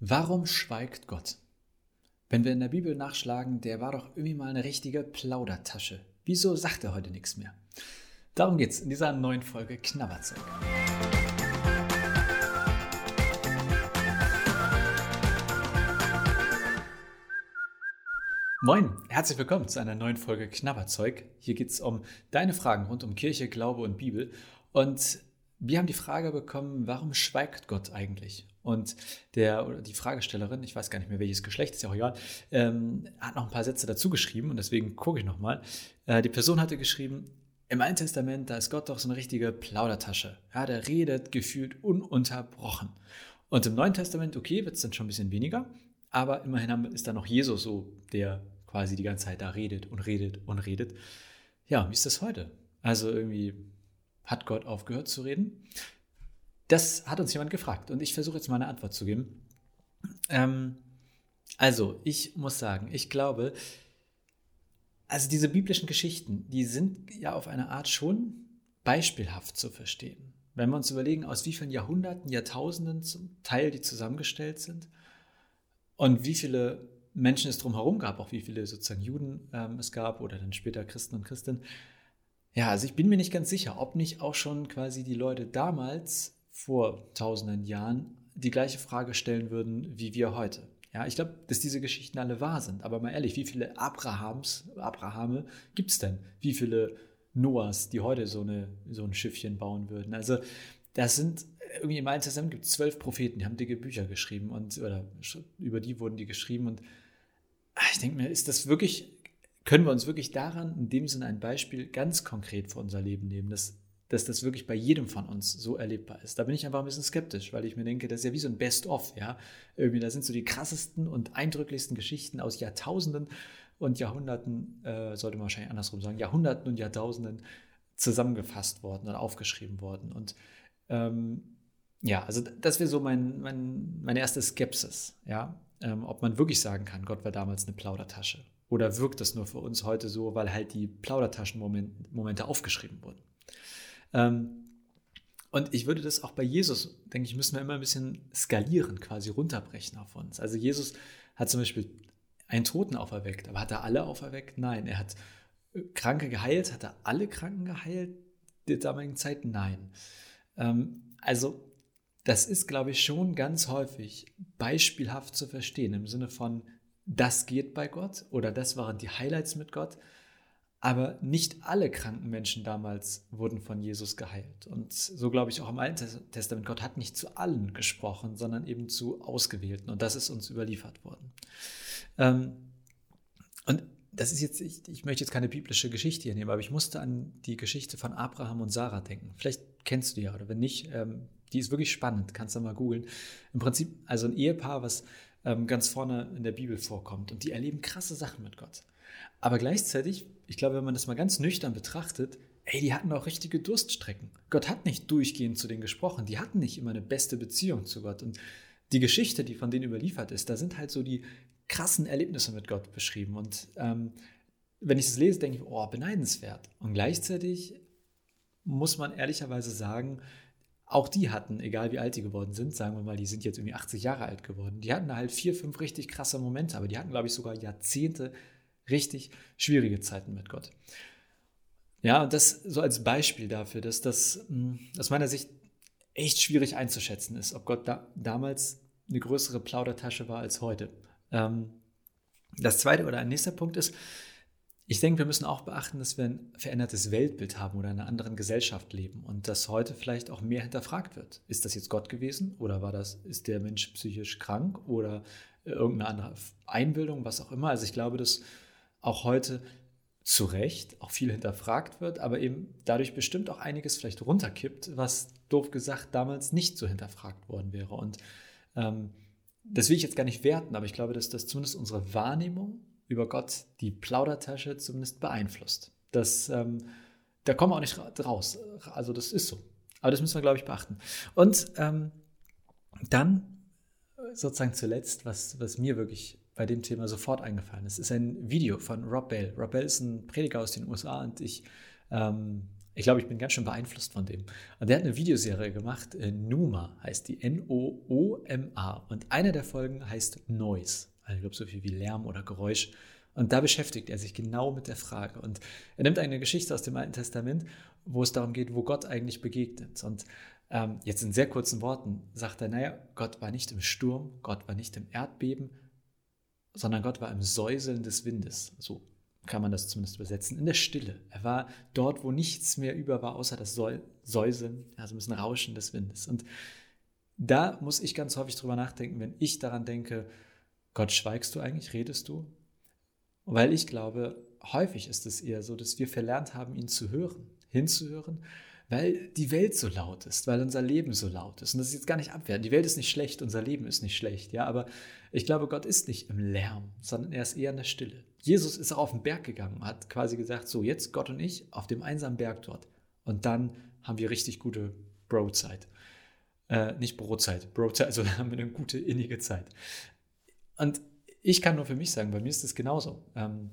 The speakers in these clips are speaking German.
Warum schweigt Gott? Wenn wir in der Bibel nachschlagen, der war doch irgendwie mal eine richtige Plaudertasche. Wieso sagt er heute nichts mehr? Darum geht's in dieser neuen Folge Knabberzeug. Moin, herzlich willkommen zu einer neuen Folge Knabberzeug. Hier geht es um deine Fragen rund um Kirche, Glaube und Bibel. Und wir haben die Frage bekommen, warum schweigt Gott eigentlich? Und der oder die Fragestellerin, ich weiß gar nicht mehr welches Geschlecht, ist ja auch egal, ähm, hat noch ein paar Sätze dazu geschrieben und deswegen gucke ich nochmal. Äh, die Person hatte geschrieben, im Alten Testament, da ist Gott doch so eine richtige Plaudertasche. Ja, der redet gefühlt ununterbrochen. Und im Neuen Testament, okay, wird es dann schon ein bisschen weniger, aber immerhin ist da noch Jesus so, der quasi die ganze Zeit da redet und redet und redet. Ja, wie ist das heute? Also irgendwie hat Gott aufgehört zu reden? Das hat uns jemand gefragt und ich versuche jetzt mal eine Antwort zu geben. Ähm, also, ich muss sagen, ich glaube, also diese biblischen Geschichten, die sind ja auf eine Art schon beispielhaft zu verstehen. Wenn wir uns überlegen, aus wie vielen Jahrhunderten, Jahrtausenden zum Teil die zusammengestellt sind und wie viele Menschen es drumherum gab, auch wie viele sozusagen Juden ähm, es gab oder dann später Christen und Christinnen. Ja, also ich bin mir nicht ganz sicher, ob nicht auch schon quasi die Leute damals vor tausenden Jahren die gleiche Frage stellen würden wie wir heute. Ja, ich glaube, dass diese Geschichten alle wahr sind. Aber mal ehrlich, wie viele Abrahams, Abrahame gibt es denn? Wie viele Noahs, die heute so, eine, so ein Schiffchen bauen würden? Also, das sind irgendwie im Alten Testament gibt es zwölf Propheten, die haben dicke Bücher geschrieben und oder über die wurden die geschrieben. Und ah, ich denke mir, ist das wirklich, können wir uns wirklich daran in dem Sinne ein Beispiel ganz konkret für unser Leben nehmen? Das dass das wirklich bei jedem von uns so erlebbar ist. Da bin ich einfach ein bisschen skeptisch, weil ich mir denke, das ist ja wie so ein Best-of, ja. Irgendwie, da sind so die krassesten und eindrücklichsten Geschichten aus Jahrtausenden und Jahrhunderten, äh, sollte man wahrscheinlich andersrum sagen, Jahrhunderten und Jahrtausenden zusammengefasst worden oder aufgeschrieben worden. Und ähm, ja, also das wäre so mein, mein, meine erste Skepsis, ja. Ähm, ob man wirklich sagen kann, Gott war damals eine Plaudertasche. Oder wirkt das nur für uns heute so, weil halt die Plaudertaschen-Momente aufgeschrieben wurden? Ähm, und ich würde das auch bei Jesus, denke ich, müssen wir immer ein bisschen skalieren, quasi runterbrechen auf uns. Also Jesus hat zum Beispiel einen Toten auferweckt, aber hat er alle auferweckt? Nein. Er hat äh, Kranke geheilt, hat er alle Kranken geheilt der damaligen Zeit? Nein. Ähm, also das ist, glaube ich, schon ganz häufig beispielhaft zu verstehen im Sinne von, das geht bei Gott oder das waren die Highlights mit Gott. Aber nicht alle kranken Menschen damals wurden von Jesus geheilt. Und so glaube ich auch im Alten Testament, Gott hat nicht zu allen gesprochen, sondern eben zu Ausgewählten. Und das ist uns überliefert worden. Ähm, und das ist jetzt, ich, ich, möchte jetzt keine biblische Geschichte hier nehmen, aber ich musste an die Geschichte von Abraham und Sarah denken. Vielleicht kennst du die ja, oder wenn nicht, ähm, die ist wirklich spannend, kannst du mal googeln. Im Prinzip also ein Ehepaar, was ähm, ganz vorne in der Bibel vorkommt und die erleben krasse Sachen mit Gott. Aber gleichzeitig, ich glaube, wenn man das mal ganz nüchtern betrachtet, ey, die hatten auch richtige Durststrecken. Gott hat nicht durchgehend zu denen gesprochen. Die hatten nicht immer eine beste Beziehung zu Gott. Und die Geschichte, die von denen überliefert ist, da sind halt so die krassen Erlebnisse mit Gott beschrieben. Und ähm, wenn ich das lese, denke ich, oh, beneidenswert. Und gleichzeitig muss man ehrlicherweise sagen, auch die hatten, egal wie alt die geworden sind, sagen wir mal, die sind jetzt irgendwie 80 Jahre alt geworden, die hatten halt vier, fünf richtig krasse Momente, aber die hatten, glaube ich, sogar Jahrzehnte richtig schwierige Zeiten mit Gott. Ja, und das so als Beispiel dafür, dass das hm, aus meiner Sicht echt schwierig einzuschätzen ist, ob Gott da, damals eine größere Plaudertasche war als heute. Ähm, das zweite oder ein nächster Punkt ist, ich denke, wir müssen auch beachten, dass wir ein verändertes Weltbild haben oder in einer anderen Gesellschaft leben und dass heute vielleicht auch mehr hinterfragt wird. Ist das jetzt Gott gewesen oder war das, ist der Mensch psychisch krank oder irgendeine andere Einbildung, was auch immer? Also ich glaube, dass auch heute zu Recht auch viel hinterfragt wird, aber eben dadurch bestimmt auch einiges vielleicht runterkippt, was doof gesagt damals nicht so hinterfragt worden wäre. Und ähm, das will ich jetzt gar nicht werten, aber ich glaube, dass das zumindest unsere Wahrnehmung über Gott die Plaudertasche zumindest beeinflusst. Das, ähm, da kommen wir auch nicht raus. Also das ist so. Aber das müssen wir, glaube ich, beachten. Und ähm, dann sozusagen zuletzt, was, was mir wirklich bei dem Thema sofort eingefallen ist, ist ein Video von Rob Bell. Rob Bell ist ein Prediger aus den USA und ich ähm, Ich glaube, ich bin ganz schön beeinflusst von dem. Und der hat eine Videoserie gemacht, äh, Numa heißt die, N-O-O-M-A. Und eine der Folgen heißt Noise. Also ich glaube, so viel wie Lärm oder Geräusch. Und da beschäftigt er sich genau mit der Frage. Und er nimmt eine Geschichte aus dem Alten Testament, wo es darum geht, wo Gott eigentlich begegnet. Und ähm, jetzt in sehr kurzen Worten sagt er, naja, Gott war nicht im Sturm, Gott war nicht im Erdbeben, sondern Gott war im Säuseln des Windes. So kann man das zumindest übersetzen, in der Stille. Er war dort, wo nichts mehr über war, außer das Säuseln, also ein bisschen Rauschen des Windes. Und da muss ich ganz häufig drüber nachdenken, wenn ich daran denke, Gott, schweigst du eigentlich, redest du? Weil ich glaube, häufig ist es eher so, dass wir verlernt haben, ihn zu hören, hinzuhören, weil die Welt so laut ist, weil unser Leben so laut ist. Und das ist jetzt gar nicht abwerten. Die Welt ist nicht schlecht, unser Leben ist nicht schlecht, ja, aber ich glaube, Gott ist nicht im Lärm, sondern er ist eher in der Stille. Jesus ist auch auf den Berg gegangen, und hat quasi gesagt, so jetzt Gott und ich auf dem einsamen Berg dort. Und dann haben wir richtig gute Brotzeit. Äh, nicht Brotzeit, Brotzeit, also haben wir eine gute innige Zeit. Und ich kann nur für mich sagen, bei mir ist es genauso. Ähm,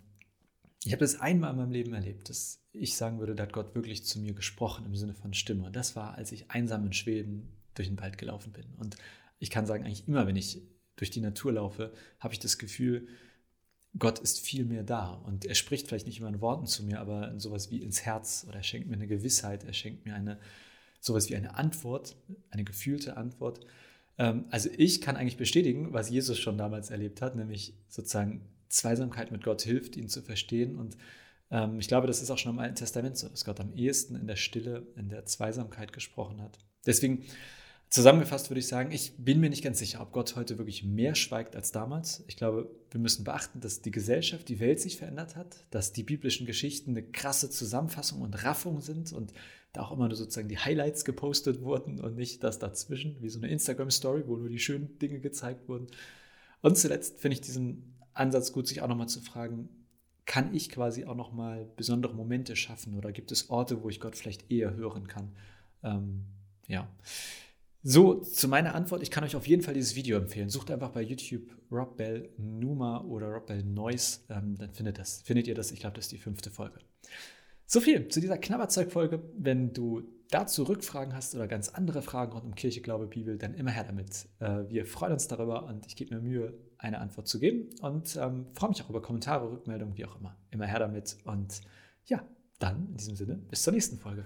ich habe das einmal in meinem Leben erlebt, dass ich sagen würde, da hat Gott wirklich zu mir gesprochen im Sinne von Stimme. Das war, als ich einsam in Schweden durch den Wald gelaufen bin. Und ich kann sagen, eigentlich immer, wenn ich durch die Natur laufe, habe ich das Gefühl, Gott ist viel mehr da. Und er spricht vielleicht nicht immer in Worten zu mir, aber in sowas wie ins Herz oder er schenkt mir eine Gewissheit, er schenkt mir eine, sowas wie eine Antwort, eine gefühlte Antwort. Ähm, also ich kann eigentlich bestätigen, was Jesus schon damals erlebt hat, nämlich sozusagen Zweisamkeit mit Gott hilft, ihn zu verstehen. Und ähm, ich glaube, das ist auch schon im Alten Testament so, dass Gott am ehesten in der Stille, in der Zweisamkeit gesprochen hat. Deswegen Zusammengefasst würde ich sagen, ich bin mir nicht ganz sicher, ob Gott heute wirklich mehr schweigt als damals. Ich glaube, wir müssen beachten, dass die Gesellschaft, die Welt sich verändert hat, dass die biblischen Geschichten eine krasse Zusammenfassung und Raffung sind und da auch immer nur sozusagen die Highlights gepostet wurden und nicht das dazwischen, wie so eine Instagram-Story, wo nur die schönen Dinge gezeigt wurden. Und zuletzt finde ich diesen Ansatz gut, sich auch nochmal zu fragen, kann ich quasi auch nochmal besondere Momente schaffen oder gibt es Orte, wo ich Gott vielleicht eher hören kann? Ähm, ja. So, zu meiner Antwort, ich kann euch auf jeden Fall dieses Video empfehlen. Sucht einfach bei YouTube Rob Bell Numa oder Rob Bell Noise, ähm, dann findet, das, findet ihr das. Ich glaube, das ist die fünfte Folge. So viel zu dieser Knabberzeug-Folge. Wenn du dazu Rückfragen hast oder ganz andere Fragen rund um Kirche, Glaube, Bibel, dann immer her damit. Äh, wir freuen uns darüber und ich gebe mir Mühe, eine Antwort zu geben und ähm, freue mich auch über Kommentare, Rückmeldungen, wie auch immer. Immer her damit und ja, dann in diesem Sinne, bis zur nächsten Folge.